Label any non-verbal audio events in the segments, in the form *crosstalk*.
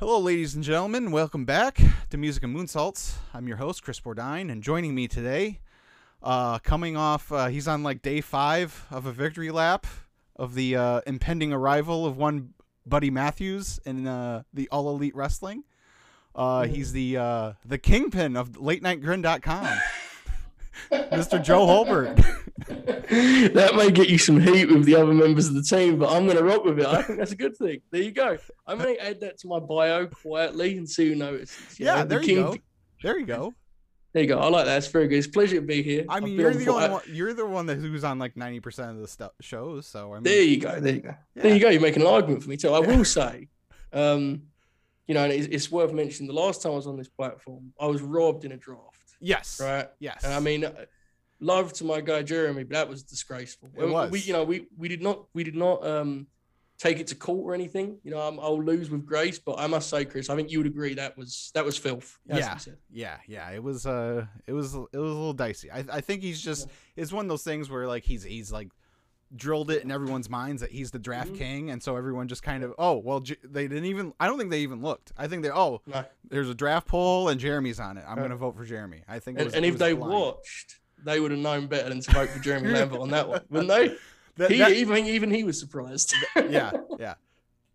Hello, ladies and gentlemen. Welcome back to Music and Moonsaults. I'm your host, Chris Bordine, and joining me today, uh, coming off, uh, he's on like day five of a victory lap of the uh, impending arrival of one Buddy Matthews in uh, the All Elite Wrestling. Uh, he's the uh, the kingpin of LateNightGrin.com, *laughs* Mr. Joe Hulbert. *laughs* that may get you some heat with the other members of the team, but I'm going to rock with it. I think that's a good thing. There you go. I may add that to my bio quietly and see who notices. You yeah, know, there the you go. There you go. There you go. I like that. It's very good. It's a pleasure to be here. I mean, you're the only one. You're the one that who's on like ninety percent of the stu- shows. So I mean, There you go. There you go. There you go. You're making an argument for me too. I will say, um, you know, and it's, it's worth mentioning. The last time I was on this platform, I was robbed in a draft. yes, Right. yes. And I mean, uh, love to my guy Jeremy, but that was disgraceful. It was. We, you know, we we did not we did not um take it to court or anything. You know, I'm, I'll lose with grace, but I must say, Chris, I think you would agree that was that was filth. Yeah. Yeah, yeah, it was uh it was it was a little dicey. I I think he's just it's one of those things where like he's he's like drilled it in everyone's minds that he's the draft Mhm. king and so everyone just kind of oh well J- they didn't even I don't think they even looked. I think they oh No. there's a draft poll and Jeremy's on it. I'm Yeah. going to vote for Jeremy. I think it And, was, and if they blind. watched, they would have known better than to vote for Jeremy Lambert on that one, wouldn't they? *laughs* That- He, that- even even he was surprised. yeah, yeah.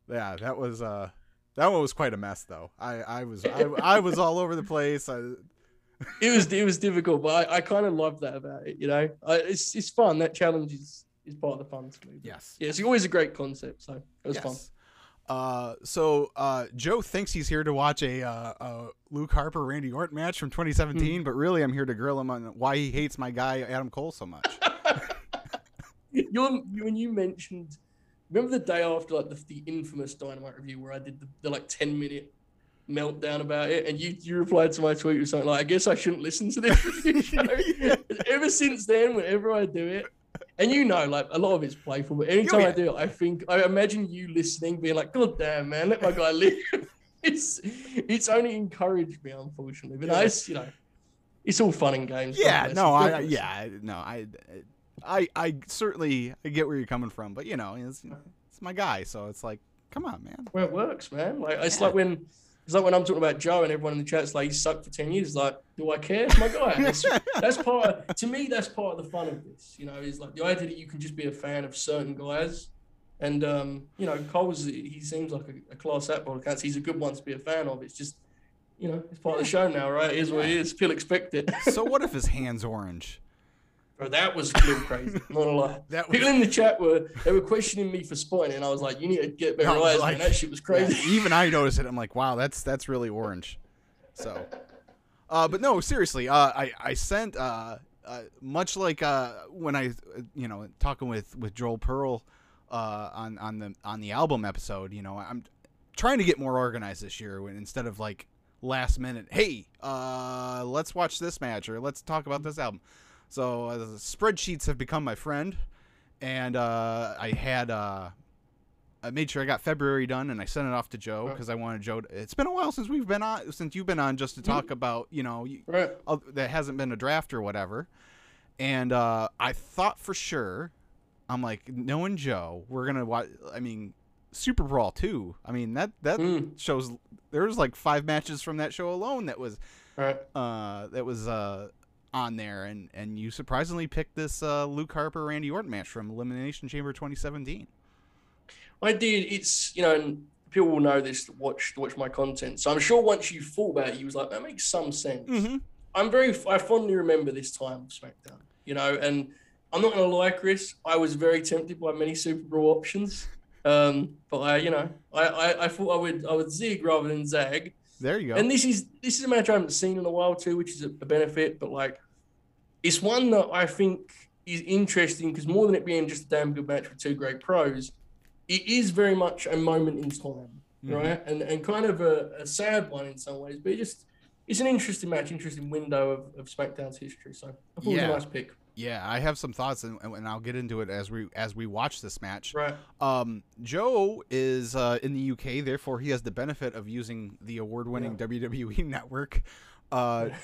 Yeah, that was uh that one was quite a mess though. I I was I, I was all over the place. I *laughs* it was it was difficult, but I, I kind of love that about it. You know, I, it's it's fun. That challenge is is part of the fun to me. Yes. yeah, it's always a great concept. So it was fun. Yes. Uh, so uh, Joe thinks he's here to watch a, uh, a Luke Harper Randy Orton match from 2017, Hmm. but really I'm here to grill him on why he hates my guy Adam Cole so much. *laughs* You're, when you mentioned, remember the day after like the, the infamous Dynamite review where I did the, the like ten minute meltdown about it, and you you replied to my tweet with something like, "I guess I shouldn't listen to this review. *laughs* Ever since then, whenever I do it, and you know, like a lot of it's playful, but anytime oh, yeah. I do it, I think I imagine you listening, being like, "God damn, man, let my guy *laughs* live." it's it's only encouraged me, unfortunately, but Yeah. nice, you know. It's all fun and games. Yeah, no. I, I *laughs* yeah, no, I, I, I certainly I get where you're coming from, but you know, it's, it's my guy, so it's like, come on, man. where it works, man. Like it's Yeah. like when it's like when I'm talking about Joe and everyone in the chat's like he sucked for ten years. Like, do I care? It's my guy. *laughs* It's- that's part. Of, to me, that's part of the fun of this. You know, is like the idea that you can just be a fan of certain guys. And um, you know, Cole's he seems like a, a class act by accounts. He's a good one to be a fan of. It's just, you know, it's part of the show now, right? It is what it is. People expect it. So what if his hand's orange? Bro, that was *laughs* a little crazy. Not gonna lie. That was People in the chat were they were questioning me for spotting, and I was like, "You need to get better eyes, like- man. That shit was Yeah, crazy." even I *laughs* noticed it. I'm like, wow, that's that's really orange. So, uh, but no, seriously, uh, I I sent uh, uh, much like uh, when I you know talking with with Joel Pearl uh, on on the on the album episode. You know, I'm trying to get more organized this year. When instead of like last minute, hey, uh, let's watch this match or let's talk about this album. So uh, spreadsheets have become my friend, and uh, I had. Uh, I made sure I got February done and I sent it off to Joe Right. because I wanted Joe. To, it's been a while since we've been on, since you've been on, just to talk about, you know, Right. uh, that hasn't been a draft or whatever. And uh, I thought for sure, I'm like, knowing Joe, we're gonna watch. I mean, Super Brawl too. I mean that that Mm. shows. There was like five matches from that show alone that was Right. uh, that was uh, on there, and and you surprisingly picked this uh, Luke Harper Randy Orton match from Elimination Chamber 2017. I did. It's you know, and people will know this. to Watch watch my content. So I'm sure once you thought about it, you was like, that makes some sense. Mm-hmm. I'm very. I fondly remember this time of SmackDown. You know, and I'm not gonna lie, Chris. I was very tempted by many Super Brawl options. Um, but I, you know, I, I, I thought I would I would zig rather than zag. There you go. And this is this is a match I haven't seen in a while too, which is a benefit. But like, it's one that I think is interesting because more than it being just a damn good match with two great pros, it is very much a moment in time, Mhm. right? And and kind of a, a sad one in some ways, but it just it's an interesting match, interesting window of, of SmackDown's history. So I thought Yeah. it was a nice pick, Yeah, I have some thoughts, and, and I'll get into it as we as we watch this match. right? Um, Joe is uh, in the UK, therefore he has the benefit of using the award-winning WWE *laughs* Network. Uh, *laughs*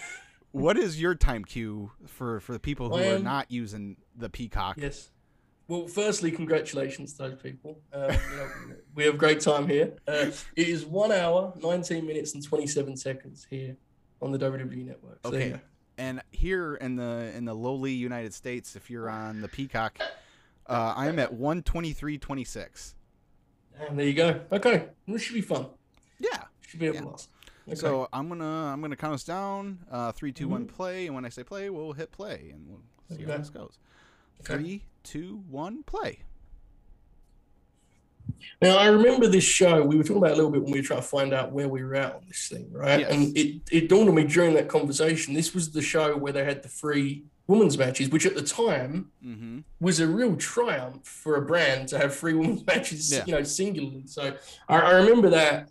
what is your time cue for for the people who are Um, not using the Peacock? Yes. Well, firstly, congratulations to those people. Um, you know, we have a great time here. Uh, it is one hour, 19 minutes, and 27 seconds here on the WWE Network. So, Okay. yeah. And here in the in the lowly United States, if you're on the Peacock, uh, I'm at 123.26. And there you go. Okay, this should be fun. Yeah. Should be a Yeah. blast. Okay. So I'm gonna I'm gonna count us down. Uh, three, two, one, Mhm. play. And when I say play, we'll hit play, and we'll see how this goes. Okay. Three, two, one, play. Now I remember this show. We were talking about a little bit when we were trying to find out where we were at on this thing, right? Yes. And it it dawned on me during that conversation. This was the show where they had the free women's matches, which at the time Mm-hmm. was a real triumph for a brand to have free women's *laughs* matches, Yeah. you know, singularly. So I, I remember that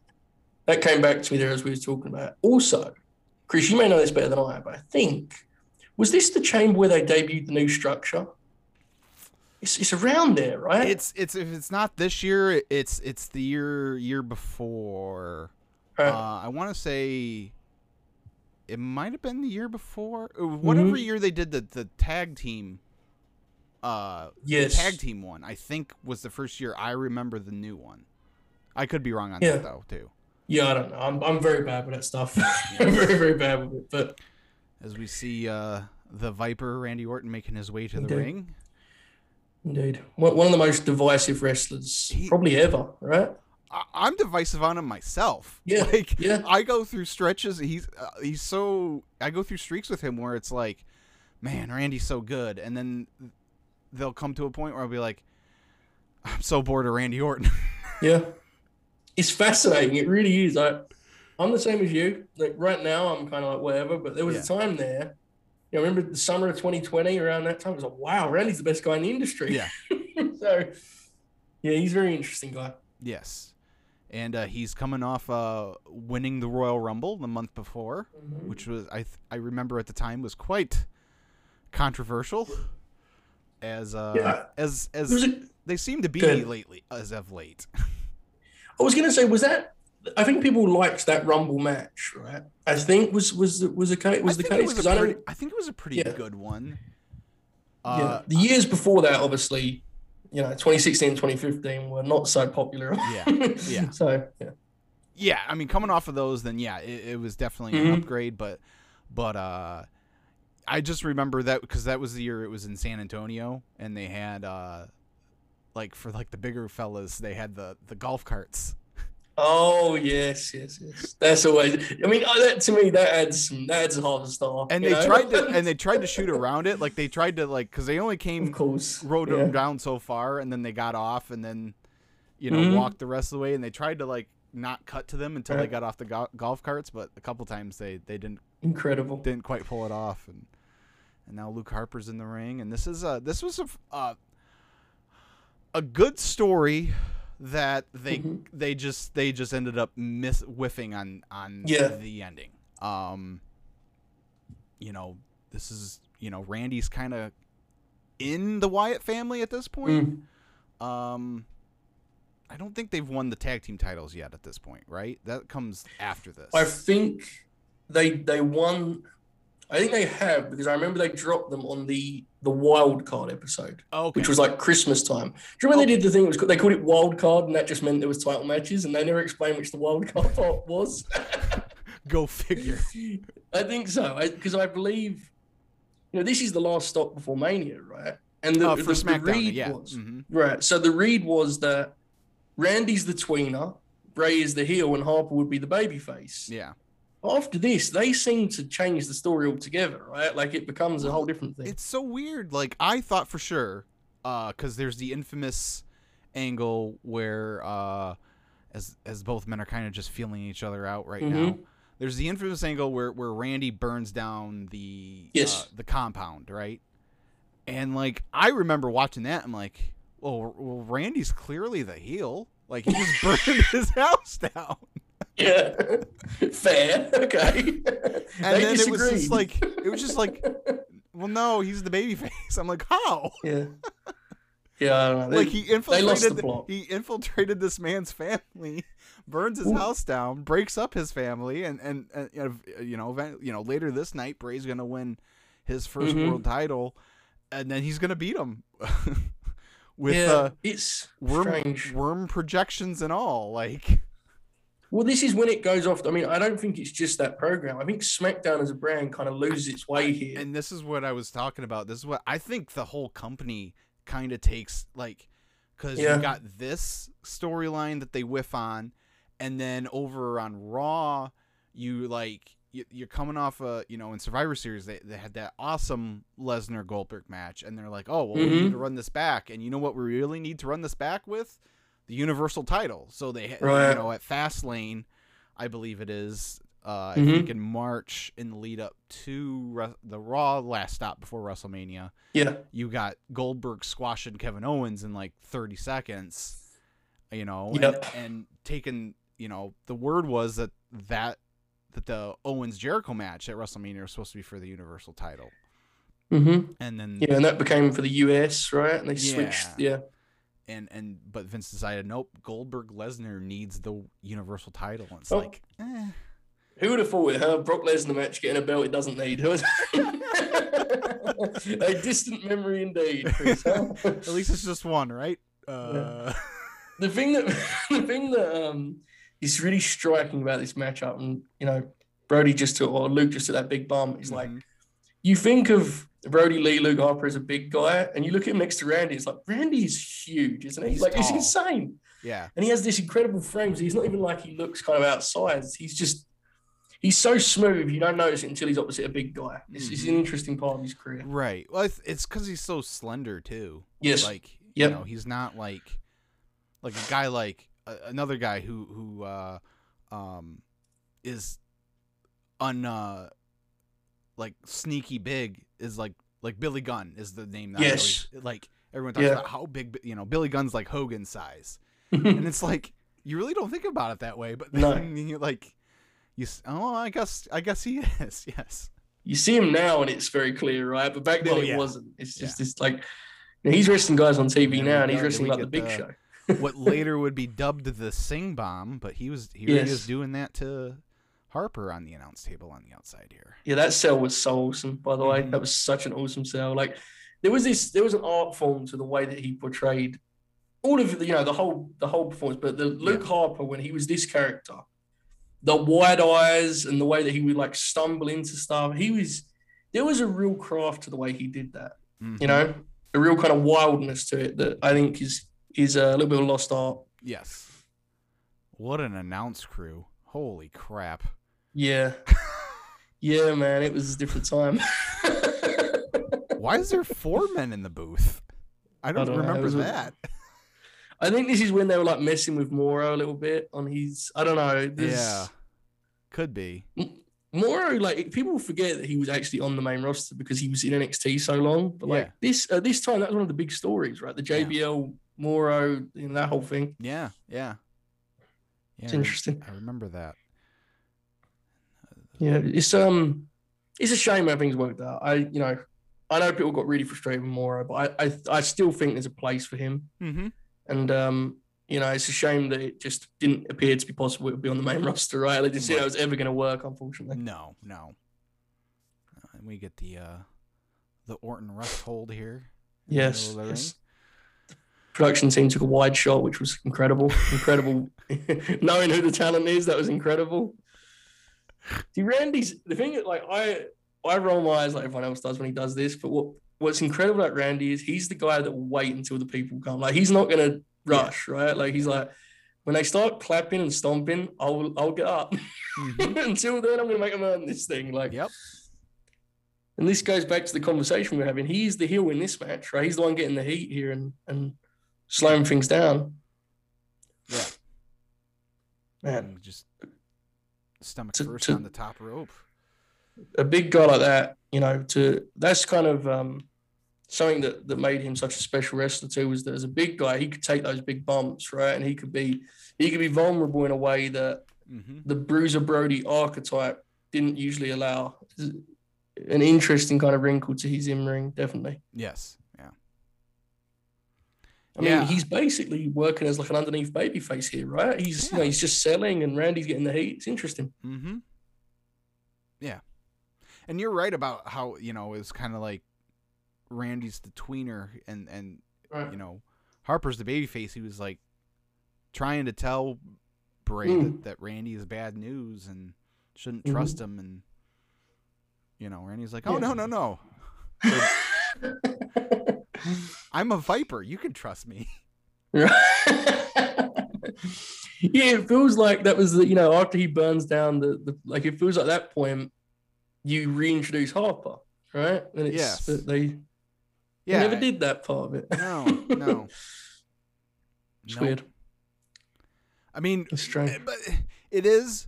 that came back to me there as we were talking about. Also, Chris, you may know this better than I, but I think was this the chamber where they debuted the new structure? It's, it's around there, right? It's it's if it's not this year, it's it's the year year before. Right. Uh, I want to say it might have been the year before, whatever Mhm. year they did the the tag team. Uh, yes. tag team one, I think was the first year I remember the new one. I could be wrong on Yeah. that though too. Yeah, I don't know. I'm, I'm very bad with that stuff. *laughs* *laughs* I'm very, very bad with it. But As we see uh, the Viper Randy Orton making his way to the Indeed. ring. indeed, one, of the most divisive wrestlers He- probably ever, right? I'm divisive on him myself. Yeah, *laughs* like yeah. I go through stretches. He's uh, he's so I go through streaks with him where it's like, man, Randy's so good, and then they'll come to a point where I'll be like, I'm so bored of Randy Orton. Yeah. It's fascinating. It really is. I, I'm the same as you. Like right now, I'm kind of like whatever. But there was Yeah. a time there. You know, remember the summer of 2020? Around that time, I was like, wow, Randy's the best guy in the industry. Yeah. *laughs* so, yeah, he's a very interesting guy. yes, and uh, he's coming off uh, winning the Royal Rumble the month before, which was I th- I remember at the time was quite controversial. As uh, Yeah. as as a, they seem to be Good. lately as of late. *laughs* I was gonna say, was that? I think people liked that Rumble match, right? I think was was the- was the case was I the case was because pretty, I think it was a pretty Yeah. good one. yeah, Uh, the years before that, obviously, you know, 2016, 2015 were not so popular. Yeah, *laughs* yeah. So yeah, yeah, I mean, coming off of those, then yeah, it, it was definitely Mhm. an upgrade. But, but uh, I just remember that because that was the year it was in San Antonio, and they had uh, like for like the bigger fellas, they had the the golf carts. Oh yes, yes, yes. That's always. I mean, uh, that to me that adds some, that adds half a star. and they know? tried to and they tried to *laughs* shoot around it like they tried to like because they only of came course rode yeah. them down so far and then they got off and then you know Mhm. walked the rest of the way and they tried to like not cut to them until they got off the go- golf carts but a couple times they they didn't Incredible. didn't quite pull it off and and now Luke Harper's in the ring and this is a this was a, uh, a good story that they Mhm. they just they just ended up miss whiffing on on Yeah. the ending um you know this is you know Randy's kind of in the Wyatt family at this point Mm. um I don't think they've won the tag team titles yet at this point right that comes after this I think they they won. I think they have because I remember they dropped them on the the wild card episode, okay which was like Christmas time. Do you remember they did the thing? It was they called it wild card, and that just meant there was title matches, and they never explained which the wild card *laughs* part was. *laughs* go figure *laughs* I think so because I, believe, you know, this is the last stop before Mania, right? And the, uh, the, for the read yeah was hmm right. So the read was that Randy's the tweener, Bray is the heel, and Harper would be the babyface. yeah After this, they seem to change the story altogether, right? Like it becomes a whole different thing. It's so weird. Like I thought for sure, because there's the infamous angle where, uh, as as both men are kind of just feeling each other out right now. Mhm. There's the infamous angle where where Randy burns down the Yes. uh, the compound, right? And like I remember watching that, I'm like, well, well, Randy's clearly the heel. Like he just *laughs* burned his house down. Yeah, *laughs* fair. Okay. And they then it was just like it was just like, well, no, he's the baby *laughs* face. I'm like, how? yeah, yeah. I don't know. like he infiltrated the the- plot. he infiltrated this man's family *laughs* burns his Ooh. house down breaks up his family and and, and you know, you know event- you know later this night Bray's going to win his 1st Mhm. world title and then he's going to beat him with yeah, uh, it's worm strange. worm projections and all. Like, Well, this is when it goes off. I mean, I don't think it's just that program. I think SmackDown as a brand kind of loses its way here. and this is what I was talking about. This is what I think the whole company kind of takes like, because Yeah. you got this storyline that they whiff on, and then over on Raw, you like you- you're coming off a you know in Survivor Series they, they had that awesome Lesnar Goldberg match, and they're like, oh well, we Mhm. need to run this back, and you know what we really need to run this back with the Universal title. So they Right. you know at Fastlane, I believe it is. Uh, I Mhm. think in March in the lead up to Re- the Raw last stop before WrestleMania, yeah, you got Goldberg squashing Kevin Owens in like 30 seconds, you know, Yep. and, and taking, you know, the word was that that that the Owens Jericho match at WrestleMania was supposed to be for the Universal title, hmm and then yeah, and that became for the US, right? And they switched. Yeah. Yeah, and and but Vince decided nope, Goldberg Lesnar needs the Universal title, and it's Oh. like, eh. who would have thought it? Huh? Brock Lesnar match getting a belt it doesn't need. *laughs* a distant memory indeed. *laughs* At least it's just one, right? Uh, *laughs* the thing that the thing that um is really striking about this matchup, and you know, Brodie just took or Luke just took that big bump. Is like mhm. you think of Brodie Lee, Luke Harper is a big guy, and you look at him next to Randy. It's like Randy is huge, isn't he? He's like it's tall. insane, yeah, and he has this incredible frame. So he's not even like he looks kind of outsized. He's just he's so smooth. You don't notice it until he's opposite a big guy. It's, it's an interesting part of his career. right. Well, it's- it's because he's so slender too. Yes. like Yep. you know he's not like like a guy like uh, another guy who who uh um is un uh like sneaky big is like like Billy Gunn is the name that Yes. like everyone talks Yeah. about how big you know Billy Gunn's like Hogan size mm-hmm. and it's like you really don't think about it that way but No. then you like you s- oh I guess I guess he *laughs* is yes you see him now and it's very clear, right? But back then it yeah. wasn't. It's just this like he's wrestling guys on TV we now and he's wrestling like the big the- show. what *laughs* later would be dubbed the Sing Bomb, but he was he really is doing that to Harper on the announce table on the outside here. Yeah, that sell was so awesome, by the way. Mhm. That was such an awesome sell. Like there was this there was an art form to the way that he portrayed all of the, you know, the whole the whole performance. But the Luke Yeah. Harper, when he was this character, the wide eyes and the way that he would like stumble into stuff, he was there was a real craft to the way he did that. Mhm. You know? A real kind of wildness to it that I think is is a little bit of lost art. Yes. What an announce crew! Holy crap! Yeah. yeah, man, it was a different time. *laughs* Why is there four men in the booth? I don't, don't remember a- that. I think this is when they were like messing with Mauro a little bit on his. I don't know. there's- Yeah, could be. Mauro, like people forget that he was actually on the main roster because he was in NXT so long. But like Yeah. this, at this time, that was one of the big stories, right? The Yeah. JBL Mauro, you know, that whole thing. Yeah, yeah. Yeah, It's I interesting. I remember that. Yeah, it's um, it's a shame how things worked out. I, you know, I know people got really frustrated with Mauro, but I, I, I still think there's a place for him. Mm-hmm. And um, you know, it's a shame that it just didn't appear to be possible to be on the main *laughs* roster, right? They didn't see how it was ever going to work, unfortunately. No, no. Uh, and we get the uh the Orton Rust hold here. Yes, yes. Production team took a wide shot, which was incredible. Incredible. *laughs* Knowing who the talent is, that was incredible. See, Randy's the thing. that, Like I, I roll my eyes like everyone else does when he does this. But what what's incredible about Randy is he's the guy that will wait until the people come. Like he's not gonna rush, right? Like he's like when they start clapping and stomping, I'll I'll get up. Mhm. *laughs* until then, I'm gonna make them earn this thing. Like Yep. and this goes back to the conversation we are having. He's the heel in this match, right? He's the one getting the heat here and and slowing things down. Yeah. Man, just stomach To- first to- on the top rope. a big guy like that, you know, to that's kind of um, something that that made him such a special wrestler too. Was that as a big guy, he could take those big bumps, right? And he could be he could be vulnerable in a way that Mm-hmm. the Bruiser Brody archetype didn't usually allow. An interesting kind of wrinkle to his in ring, definitely. Yes. Yeah. I mean, Yeah. he's basically working as like an underneath babyface here, right? He's you know he's just selling, and Randy's getting the heat. It's interesting. Mm-hmm. Yeah. And you're right about how, you know, it's kind of like Randy's the tweener and and Right. you know, Harper's the babyface. He was like trying to tell Bray Mm. that, that Randy is bad news and shouldn't Mhm. trust him. And you know, Randy's like, "Oh Yeah. no, no, no! *laughs* *laughs* I'm a Viper. You can trust me." *laughs* *laughs* Yeah, it feels like that was the you know after he burns down the, the like it feels like that point you reintroduce Harper, right? And it's Yes. they Yeah, never did that part of it. No, *laughs* no. It's Nope. weird. I mean, It's strange. Eh, but it is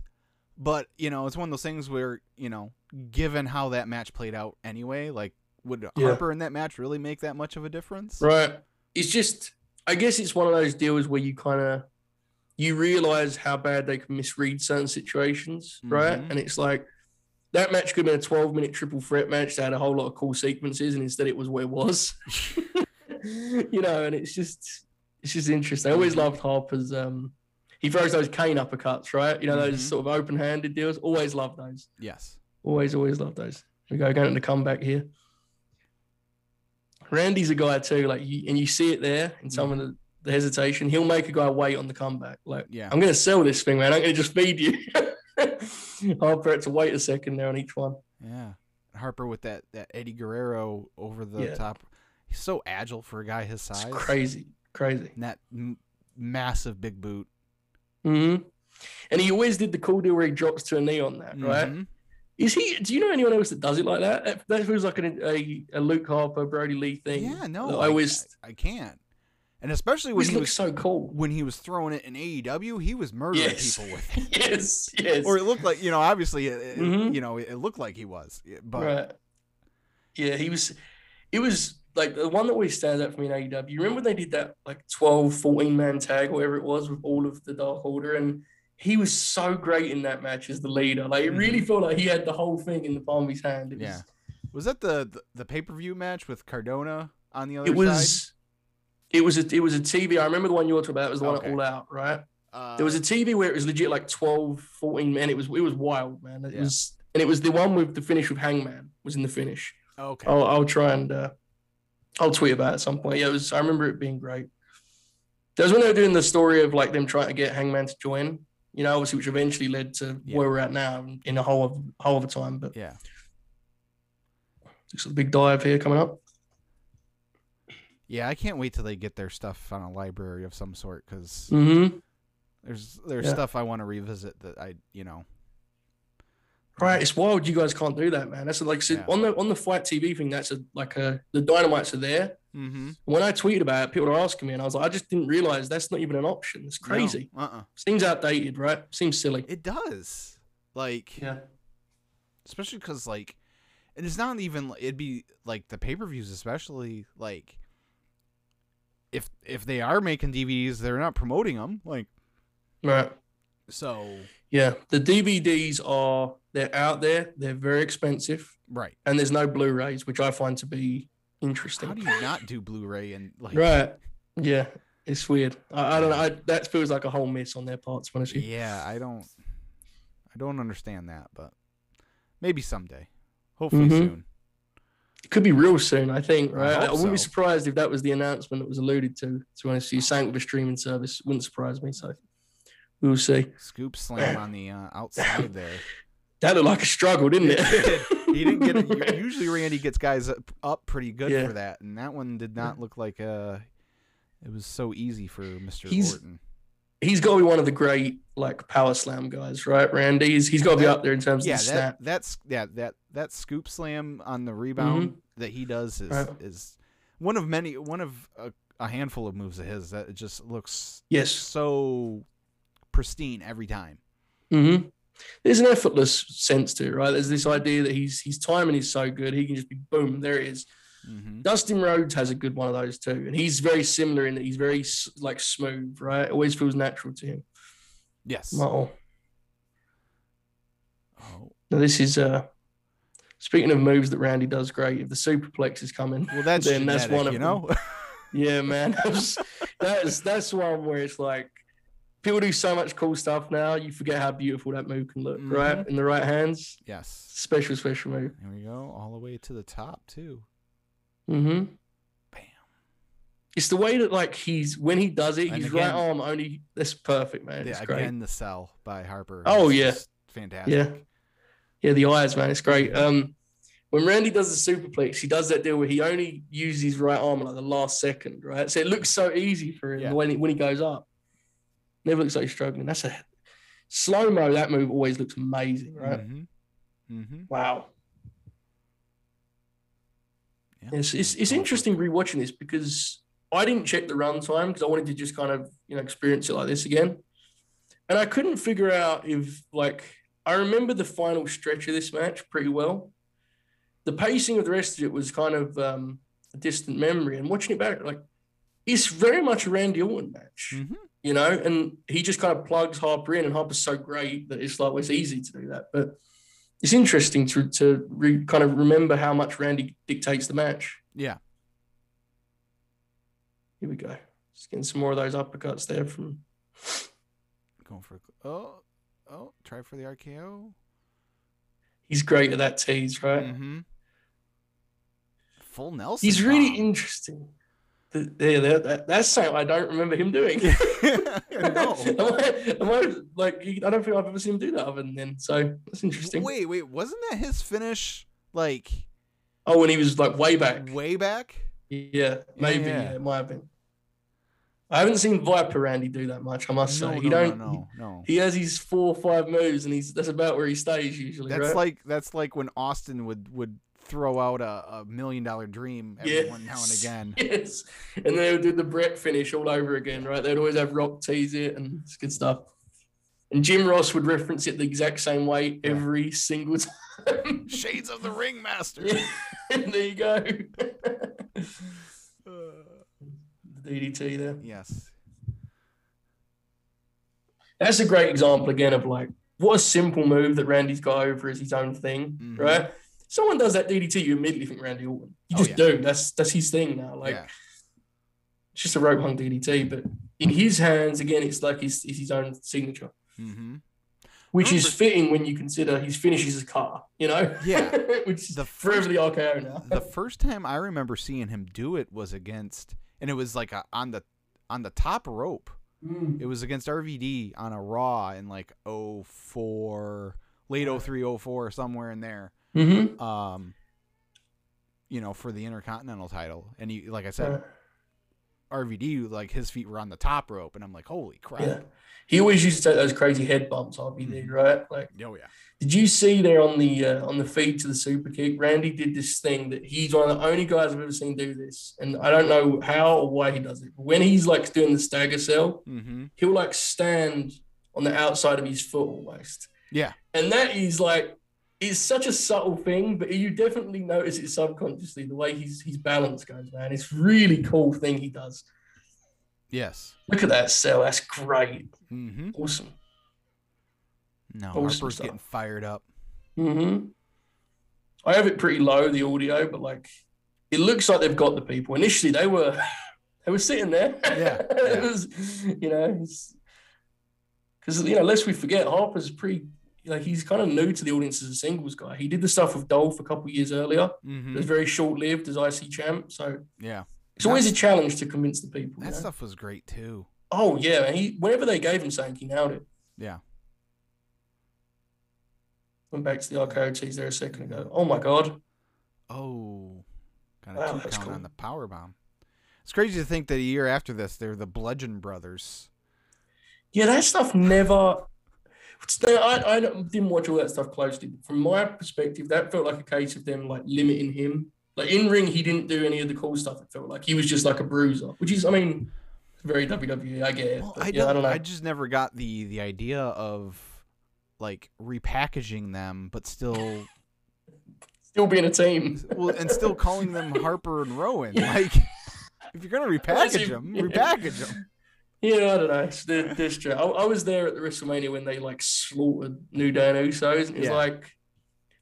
but you know it's one of those things where you know given how that match played out anyway like would Yeah. harper in that match really make that much of a difference Right. It's just I guess it's one of those deals where you kind of you realize how bad they can misread certain situations, right? Mhm. And it's like that match could have been a 12 minute triple threat match that had a whole lot of cool sequences, and instead it was where it was. *laughs* you know, and it's just it's just interesting. I always Mhm. loved Harper's um he throws those cane uppercuts, right? You know, those Mhm. sort of open handed deals. Always loved those. yes Always, always loved those. We go going to the comeback here. Randy's a guy too, like you, and you see it there in some of the, the hesitation. He'll make a guy wait on the comeback. Like, yeah I'm going to sell this thing, man. I'm going to just feed you. *laughs* Harper had to wait a second there on each one. yeah harper with that that eddie guerrero over the Yeah. top he's so agile for a guy his It's size crazy, crazy. and that m- massive big boot hmm And he always did the cool deal where he drops to a knee on that, right? Mhm. Is he? Do you know anyone else that does it like that? That, feels like an, a, a Luke Harper, Brodie Lee thing. yeah no I, I always I, I can't and especially when he looks was so cool. when he was throwing it in AEW, he was murdering Yes. people with *laughs* it. yes, yes. or it looked like you know obviously it, it- Mhm. you know it looked like he was but right. Yeah, he was. It was like the one that always stands out for me in AEW. You remember when they did that like 12, 14 man tag, or whatever it was, with all of the Dark Order, and he was so great in that match as the leader. Like it really felt like he had the whole thing in the palm of his hand. It Mm-hmm. Yeah. was, was that the the, the pay per view match with Cardona on the other it was. It was a it was a TV. I remember the one you were talking about. It was the one Okay. at All Out, right? Uh, There was a TV where it was legit like 12, 14 men. It was it was wild, man. It Yeah. was and it was the one with the finish with Hangman was in the finish. okay. I'll I'll try and uh, I'll tweet about it at some point. Yeah, it was. I remember it being great. That was when they were doing the story of like them trying to get Hangman to join. You know, obviously, which eventually led to Yeah. where we're at now in a whole of whole of a time. But Yeah. like a big dive here coming up. Yeah, I can't wait till they get their stuff on a library of some sort because Mm-hmm. there's there's Yeah. stuff I want to revisit that I you know. Right, it's wild. You guys can't do that, man. That's like so Yeah. on the on the FITE TV thing. That's a like a the dynamites are there. Mm-hmm. When I tweeted about it, people were asking me, and I was like, I just didn't realize that's not even an option. It's crazy. Uh. uh Seems outdated, right? Seems silly. It does. Like, Yeah. especially because like, and it's not even. It'd be like the pay per views, especially like. If if they are making DVDs, they're not promoting them. Like Right. so. Yeah. The DVDs are they're out there. They're very expensive, Right. and there's no Blu-rays, which I find to be interesting. How do you not do Blu-ray and like? right. Yeah. It's weird. I, I don't know. I, that feels like a whole miss on their part. To be honest with you. Yeah, I don't. I don't understand that, but maybe someday. Hopefully Mhm. soon. It could be real soon. I think. I Right. I, hope wouldn't be surprised if that was the announcement that was alluded to. To be honest, with you sank with a streaming service. Wouldn't surprise me. So we'll see. Scoop slam on the uh, outside there. *laughs* That looked like a struggle, didn't it? *laughs* He didn't get it. *laughs* Usually Randy gets guys up, up pretty good Yeah. for that, and that one did not look like uh It was so easy for Mister He's- Orton. He's got to be one of the great like power slam guys, right? Randy. He's, he's got to be up there in terms Yeah, of the that snap. that's yeah that that scoop slam on the rebound that he does is Mm-hmm. Right. is one of many one of a, a handful of moves of his that it just looks Yes. so pristine every time. hmm There's an effortless sense to it, right? There's this idea that he's his timing is so good, he can just be boom, there it is. hmm Dustin Rhodes has a good one of those too, and he's very similar in that he's very like smooth, right? Always feels natural to him. Yes. Oh. Now this is uh speaking of moves that Randy does great. If the superplex is coming, Well, that's then that's one of you them. know. *laughs* Yeah, man. *laughs* That's that's that's one where it's like people do so much cool stuff now. You forget how beautiful that move can look, right? Mhm. In the right hands, yes. special, special move. Here we go, all the way to the top too. Mm-hmm. Bam. It's the way that like he's when he does it, And his again- right arm only. That's perfect, man. It's Yeah, great. again, the sell by Harper. Oh, is yeah. fantastic. Yeah. Yeah, the eyes, man, it's great. Um, when Randy does the superplex, he does that deal where he only uses his right arm like the last second, right? So it looks so easy for him Yeah. when he, when he goes up. Never looks like he's struggling. That's a slow mo. That move always looks amazing, right? Mm-hmm. Mm-hmm. Wow. Yeah. It's, it's, it's interesting rewatching this because I didn't check the runtime because I wanted to just kind of you know experience it like this again, and I couldn't figure out if like I remember the final stretch of this match pretty well. The pacing of the rest of it was kind of um, a distant memory, and watching it back, like it's very much a Randy Orton match, Mhm. You know, and he just kind of plugs Harper in, and Harper's so great that it's like well, it's easy to do that, but it's interesting to to re, kind of remember how much Randy dictates the match. Yeah. Here we go. Just getting some more of those uppercuts there from. Going for oh oh try for the RKO. He's great at that tease, right? Mm-hmm. Full Nelson. He's really bomb. interesting. Yeah, that, that, that's something I don't remember him doing. *laughs* no. I, I, like I don't think I've ever seen him do that other than then. So that's interesting. Wait, wait, wasn't that his finish like Oh, when he was like way back. way back? Yeah, maybe. Yeah. Yeah, it might have been. I haven't seen Viper Randy do that much. I must No, say. no, he don't. no, no. He has his four or five moves, and he's that's about where he stays usually. That's right? like that's like when Austin would would throw out a, a million dollar dream every one now and again. *laughs* Yes. And they would do the Bret finish all over again, right? They'd always have Rock tease it and it's good stuff. And Jim Ross would reference it the exact same way every single time. *laughs* Shades of the *laughs* Ringmaster. Yeah. there you go. The DDT there. yes. That's a great example again of like what a simple move that Randy's got over as his own thing, Mhm. right? Someone does that DDT, you immediately think Randy Orton. You Oh, just yeah. do. That's that's his thing now. Like yeah. it's just a rope hung DDT, but in his hands, again, it's like his, it's his own signature. Mm-hmm. which is fitting when you consider his finish is a car, you know? Yeah. *laughs* which is The forever first- the RKO now. The first time I remember seeing him do it was against, and it was like a, on the on the top rope. Mm. It was against RVD on a Raw in like 04, late 03, 04, somewhere in there. Mm-hmm. Um, you know, for the Intercontinental title, and he, like I said, RVD, like his feet were on the top rope, and I'm like, holy crap! yeah. He always used to take those crazy head bumps, RVD, right? Like, Oh yeah. did you see there on the uh, on the feed to the super kick? Randy did this thing that he's one of the only guys I've ever seen do this, and I don't know how or why he does it. But when he's like doing the stagger sell, Mm-hmm. he'll like stand on the outside of his foot almost. Yeah. And that is like it's such a subtle thing, but you definitely notice it subconsciously the way he's his balance goes, man. It's really cool thing he does. Yes. Look at that sell. That's great. Mm-hmm. Awesome. No, Awesome Harper's stuff. getting fired up. Mm-hmm. I have it pretty low, the audio, but like it looks like they've got the people. Initially they were *laughs* they were sitting there. Yeah, *laughs* it was you know, because you know, lest we forget, Harper's pretty like he's kind of new to the audience as a singles guy. He did the stuff with Dolph a couple years earlier. It Mm-hmm. was very short lived as IC champ. So Yeah. it's always a challenge to convince the people. you That know? stuff was great too. Oh yeah, man. He whenever they gave him something, he nailed it. Yeah. Went back to the RKO tease there a second ago. Oh my god. Oh, got a Wow, two count cool. on the power bomb. It's crazy to think that a year after this, they're the Bludgeon Brothers. Yeah, that stuff never. I, I didn't watch all that stuff closely. But from my perspective, that felt like a case of them like limiting him. Like in ring, he didn't do any of the cool stuff. It felt like he was just like a bruiser, which is, I mean, very WWE. I get it. Well, but I, yeah, don't, I don't know. I just never got the the idea of like repackaging them, but still *laughs* Still being a team. well, and still calling them *laughs* Harper and Rowan. Like, *laughs* if you're gonna repackage them, repackage them. Yeah, I don't know. It's the, this true. I, I was there at the WrestleMania when they like slaughtered New Day and Usos, and it's Yeah. like,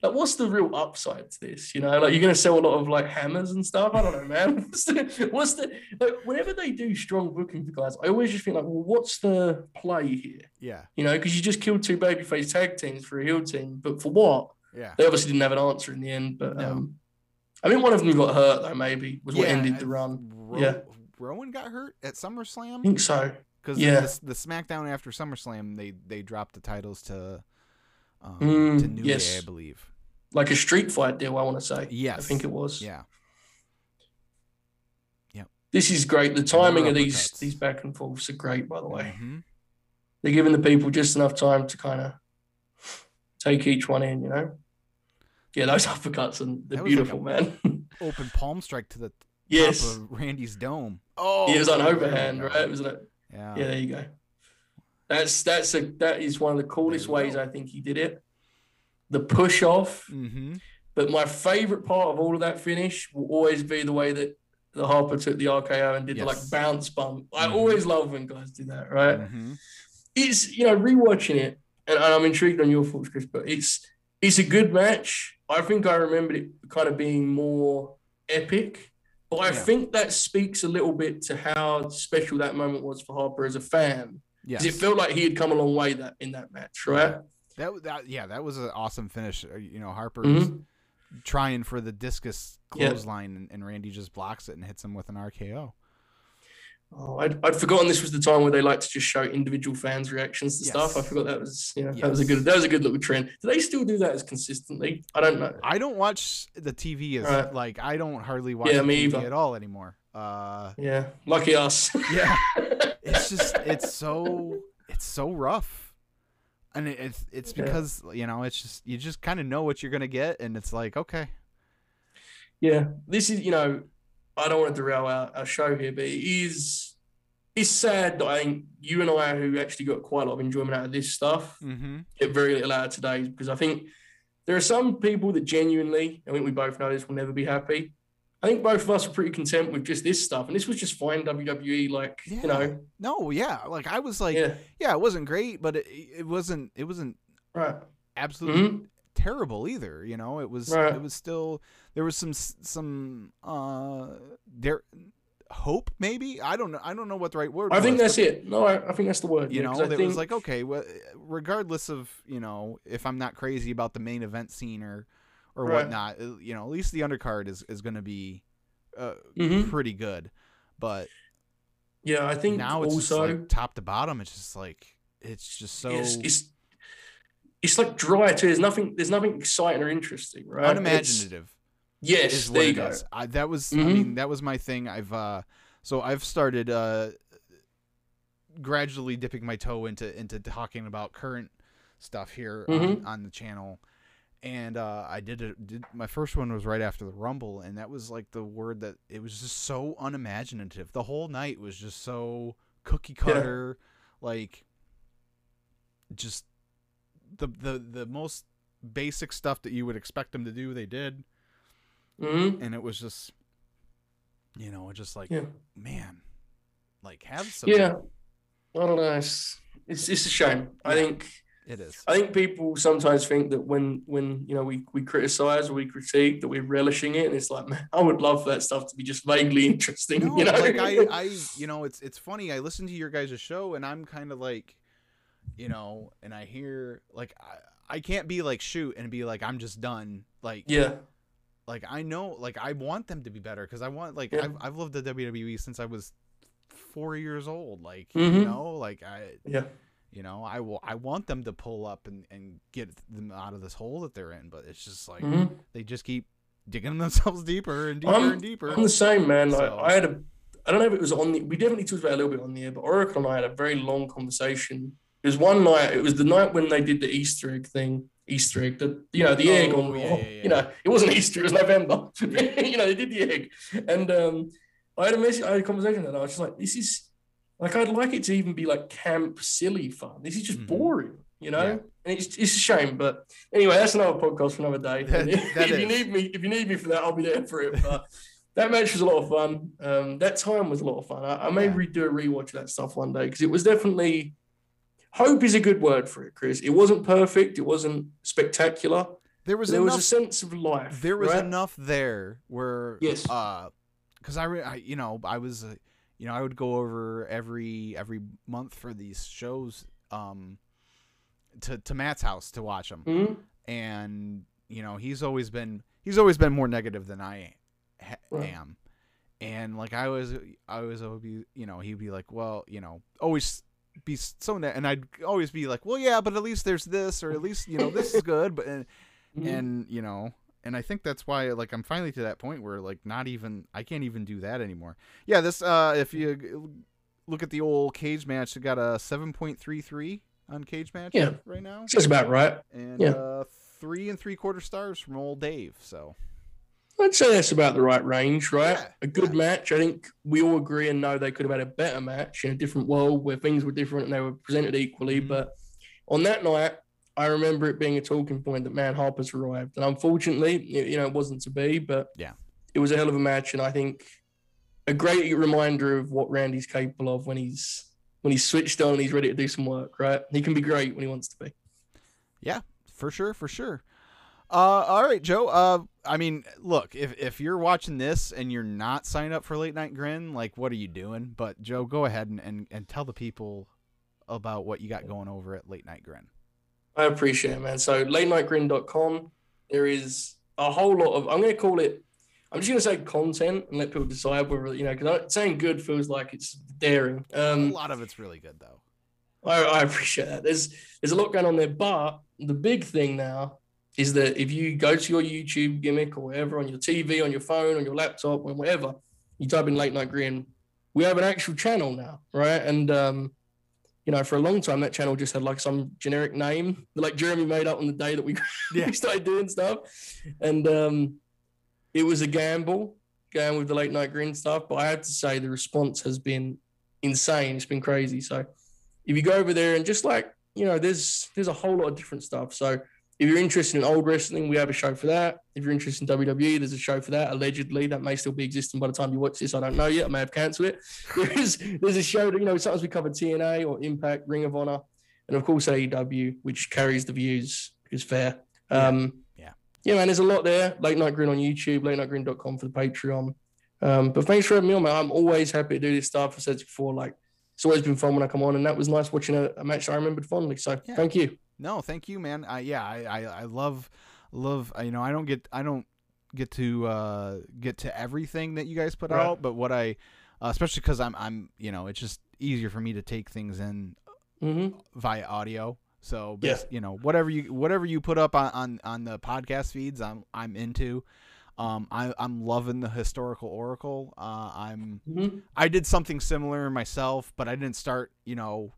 like, what's the real upside to this? You know, like you're gonna sell a lot of like hammers and stuff. I don't know, man. *laughs* What's the, what's the like? Whenever they do strong booking for guys, I always just think like, well, what's the play here? Yeah, You know, because you just killed two babyface tag teams for a heel team, but for what? yeah. They obviously didn't have an answer in the end. But No. um, I think one of them got hurt though. Maybe was what ended the run. Ro- Yeah. Rowan got hurt at SummerSlam I think so. because Yeah. the, the SmackDown after SummerSlam they they dropped the titles to um, Mm, to New yes. Day, I believe. Like a street fight deal, I want to say. Yes, I think it was. Yeah, Yep. This is great. The timing of these uppercuts. these back and forths are great, by the way. Mhm. They're giving the people just enough time to kind of take each one in, you know? Yeah, those *laughs* uppercuts and they're like beautiful, a- man. *laughs* open palm strike to the yes. top of Randy's dome. Oh, Yeah, it was an there we overhand, right? It was an, Yeah, yeah, there you go. That's that's a that is one of the coolest ways go. I think he did it. The push off, Mm-hmm. but my favorite part of all of that finish will always be the way that the Harper took the RKO and did the like bounce bump. I Mhm. always love when guys do that, right? Mm-hmm. It's you know rewatching it, and I'm intrigued on your thoughts, Chris. But it's it's a good match. I think I remembered it kind of being more epic, but I Yeah. think that speaks a little bit to how special that moment was for Harper as a fan. Yes. It felt like he had come a long way that in that match, right? that, that yeah, that was an awesome finish. Uh, You know, Harper's Mhm. trying for the discus Yeah. clothesline, and, and Randy just blocks it and hits him with an RKO. Oh, I'd, I'd forgotten this was the time where they like to just show individual fans' reactions to stuff. I forgot that was yeah, that was a good that was a good little trend. Do they still do that as consistently? I don't know. I don't watch the TV as Right. like I don't hardly watch Yeah, me TV either. at all anymore. Uh, Yeah, lucky us. yeah, *laughs* it's just it's so it's so rough, and it, it's it's Yeah. because you know it's just you just kind of know what you're gonna get, and it's like okay, Yeah, this is you know, I don't want to derail our, our show here, but it is it's sad that I think you and I, who actually got quite a lot of enjoyment out of this stuff, mm-hmm. get very little out of today's because I think there are some people that genuinely, I think we both know this, will never be happy. I think both of us are pretty content with just this stuff, and this was just fine WWE. Like Yeah. you know, no, yeah, like I was like, yeah, yeah, it wasn't great, but it, it wasn't it wasn't right, absolutely Mhm. Terrible either. You know, it was Right. it was still there was some some uh there hope maybe I don't know I don't know what the right word. I think was, that's it. No, I, I think that's the word. You yeah, know, it think, was like okay, well, regardless of you know if I'm not crazy about the main event scene or or Right. whatnot, uh, you know, at least the undercard is is going to be uh, Mhm. pretty good. But yeah, I think now it's also like top to bottom. It's just like it's just so it's, it's it's like dry too. There's nothing. There's nothing exciting or interesting, right? It's- unimaginative. yes, is there you go. I, that was I Mhm. mean that was my thing. I've uh so I've started uh gradually dipping my toe into into talking about current stuff here on, Mhm. on the channel. And uh, I did it. Did my first one was right after the Rumble, and that was like the word that it was just so unimaginative. The whole night was just so cookie Yeah. cutter, like just the the the most basic stuff that you would expect them to do. They did hmm and it was just you know just like Yeah. man like have some Yeah. I don't know. It's it's, it's a shame. I think it is I think people sometimes think that when when you know we we criticize or we critique that we're relishing it, and it's like, man, I would love for that stuff to be just vaguely *laughs* interesting. no, you know, like i i *laughs* you know it's it's funny i listen to your guys' show and i'm kind of like you know and i hear like I, I can't be like shoot and be like i'm just done like yeah, like i know like i want them to be better because i want like Yeah. I've, I've loved the wwe since i was four years old like Mhm. you know like i yeah, you know i will i want them to pull up and and get them out of this hole that they're in but it's just like Mhm. they just keep digging *laughs* themselves deeper and deeper I'm- and deeper I'm the same, man. So- I, I had a, I don't know if it was on the, we definitely talked about a little bit on the air, but Oracle and I had a very long conversation. It was one night, it was the night when they did the Easter egg thing. Easter egg, the you know the egg Oh, on yeah, yeah, yeah. You know, it wasn't Easter, it was November. *laughs* you know, they did the egg, and um, I had a message, I had a conversation and I was just like, this is like I'd like it to even be like camp silly fun. This is just Mhm. boring, you know. And it's, it's a shame, but anyway, that's another podcast for another day. *laughs* That- *laughs* if that you need me, if you need me for that, I'll be there for it. But that match was a lot of fun. Um, that time was a lot of fun. I, I may redo a rewatch of that stuff one day because it was definitely. Hope is a good word for it, Chris. It wasn't perfect. It wasn't spectacular. there was there enough was a sense of life. there was right? enough there where Yes. uh because I, re- I you know i was uh, you know i would go over every every month for these shows um to to matt's house to watch them Mhm. and you know he's always been he's always been more negative than i ha- Right. am and like I was, I was always you know, he'd be like, well, you know, always be so, ne- and I'd always be like, well, yeah, but at least there's this, or at least you know this is good, but and, Mhm. and you know, and I think that's why like I'm finally to that point where like not even I can't even do that anymore. Yeah, this uh, if you look at the old cage match, it got a 7.33 on cage match Yeah. right now, That's about right. and Yeah. uh, three and three quarter stars from old Dave. So I'd say that's about the right range, right? Yeah, a good yeah. match. I think we all agree and know they could have had a better match in a different world where things were different and they were presented equally. Mhm. But on that night, I remember it being a talking point that man Harper's arrived, and unfortunately, you know, it wasn't to be. But Yeah. it was a hell of a match, and I think a great reminder of what Randy's capable of when he's when he's switched on and he's ready to do some work. Right? He can be great when he wants to be. Yeah, for sure, for sure. Uh, all right, Joe. Uh, I mean, look, if if you're watching this and you're not signed up for Late Night Grin, like, what are you doing? But Joe, go ahead and and, and tell the people about what you got going over at Late Night Grin. I appreciate it, man. So latenightgrin.com, there is a whole lot of, I'm going to call it, I'm just going to say content and let people decide whether, you know, because saying good feels like it's daring. a Um, lot of it's really good, though. I, I appreciate that. There's there's a lot going on there, but the big thing now is that if you go to your YouTube gimmick or whatever on your TV, on your phone, on your laptop, or whatever, you type in Late Night Grin, we have an actual channel now, right? And um, you know, for a long time that channel just had like some generic name, that, like Jeremy made up on the day that we, *laughs* Yeah. we started doing stuff, and um, it was a gamble going with the Late Night Grin stuff. But I have to say the response has been insane. It's been crazy. So if you go over there and just like you know there's there's a whole lot of different stuff so if you're interested in old wrestling we have a show for that if you're interested in wwe there's a show for that allegedly that may still be existing by the time you watch this i don't know yet i may have cancelled it *laughs* there's there's a show that you know sometimes we cover tna or impact ring of honor and of course aew which carries the views is fair Yeah. um Yeah. yeah man there's a lot there late night grin on youtube late nightgrin.com for the patreon um but thanks for having me on man i'm always happy to do this stuff i said before like it's always been fun when I come on, and that was nice watching a, a match I remembered fondly. So Yeah. thank you. No, thank you, man. I yeah, I, I I love love. You know, I don't get I don't get to uh get to everything that you guys put Right. out, but what I, uh, especially because I'm I'm you know it's just easier for me to take things in hmm via audio. So Yeah. you know whatever you whatever you put up on, on, on the podcast feeds, I'm I'm into. Um, I I'm loving the historical oracle. Uh, I'm hmm I did something similar myself, but I didn't start you know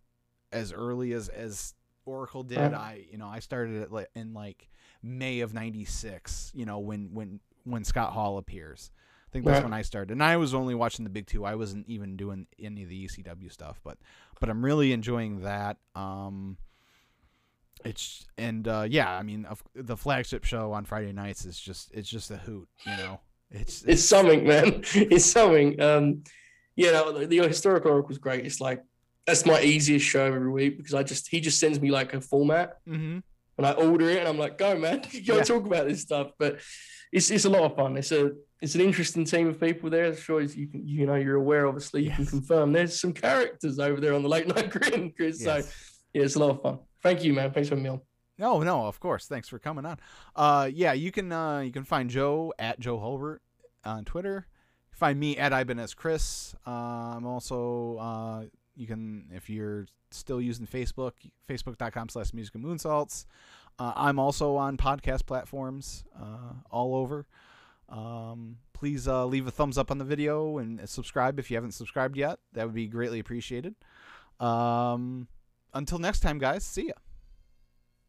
as early as as Oracle did. Right. I you know I started it in like May of '96. You know when when when Scott Hall appears. I think that's Right. when I started, and I was only watching the big two. I wasn't even doing any of the ECW stuff, but but I'm really enjoying that. Um, it's and uh, yeah, I mean the flagship show on Friday nights is just it's just a hoot, you know. It's It's something, man. *laughs* It's something. Um, you know, the, the historical oracle is great. It's like that's my easiest show every week because I just he just sends me like a format hmm and I order it and I'm like, go man, *laughs* go Yeah. talk about this stuff. But it's it's a lot of fun. It's a it's an interesting team of people there. As sure as you can, you know, you're aware. Obviously, you can confirm there's some characters over there on the late *laughs* night grin, Kris. So yeah, it's a lot of fun. Thank you, man. Thanks for having me on. No, no, of course. Thanks for coming on. Uh, yeah, you can uh, you can find Joe at Joe Hulbert on Twitter. Find me at Ibanez Kris. Uh, I'm also uh, you can if you're still using Facebook, facebook.com slash music and moonsaults. Uh, I'm also on podcast platforms uh, all over. Um, please uh, leave a thumbs up on the video and subscribe if you haven't subscribed yet. That would be greatly appreciated. Um, until next time, guys. See ya.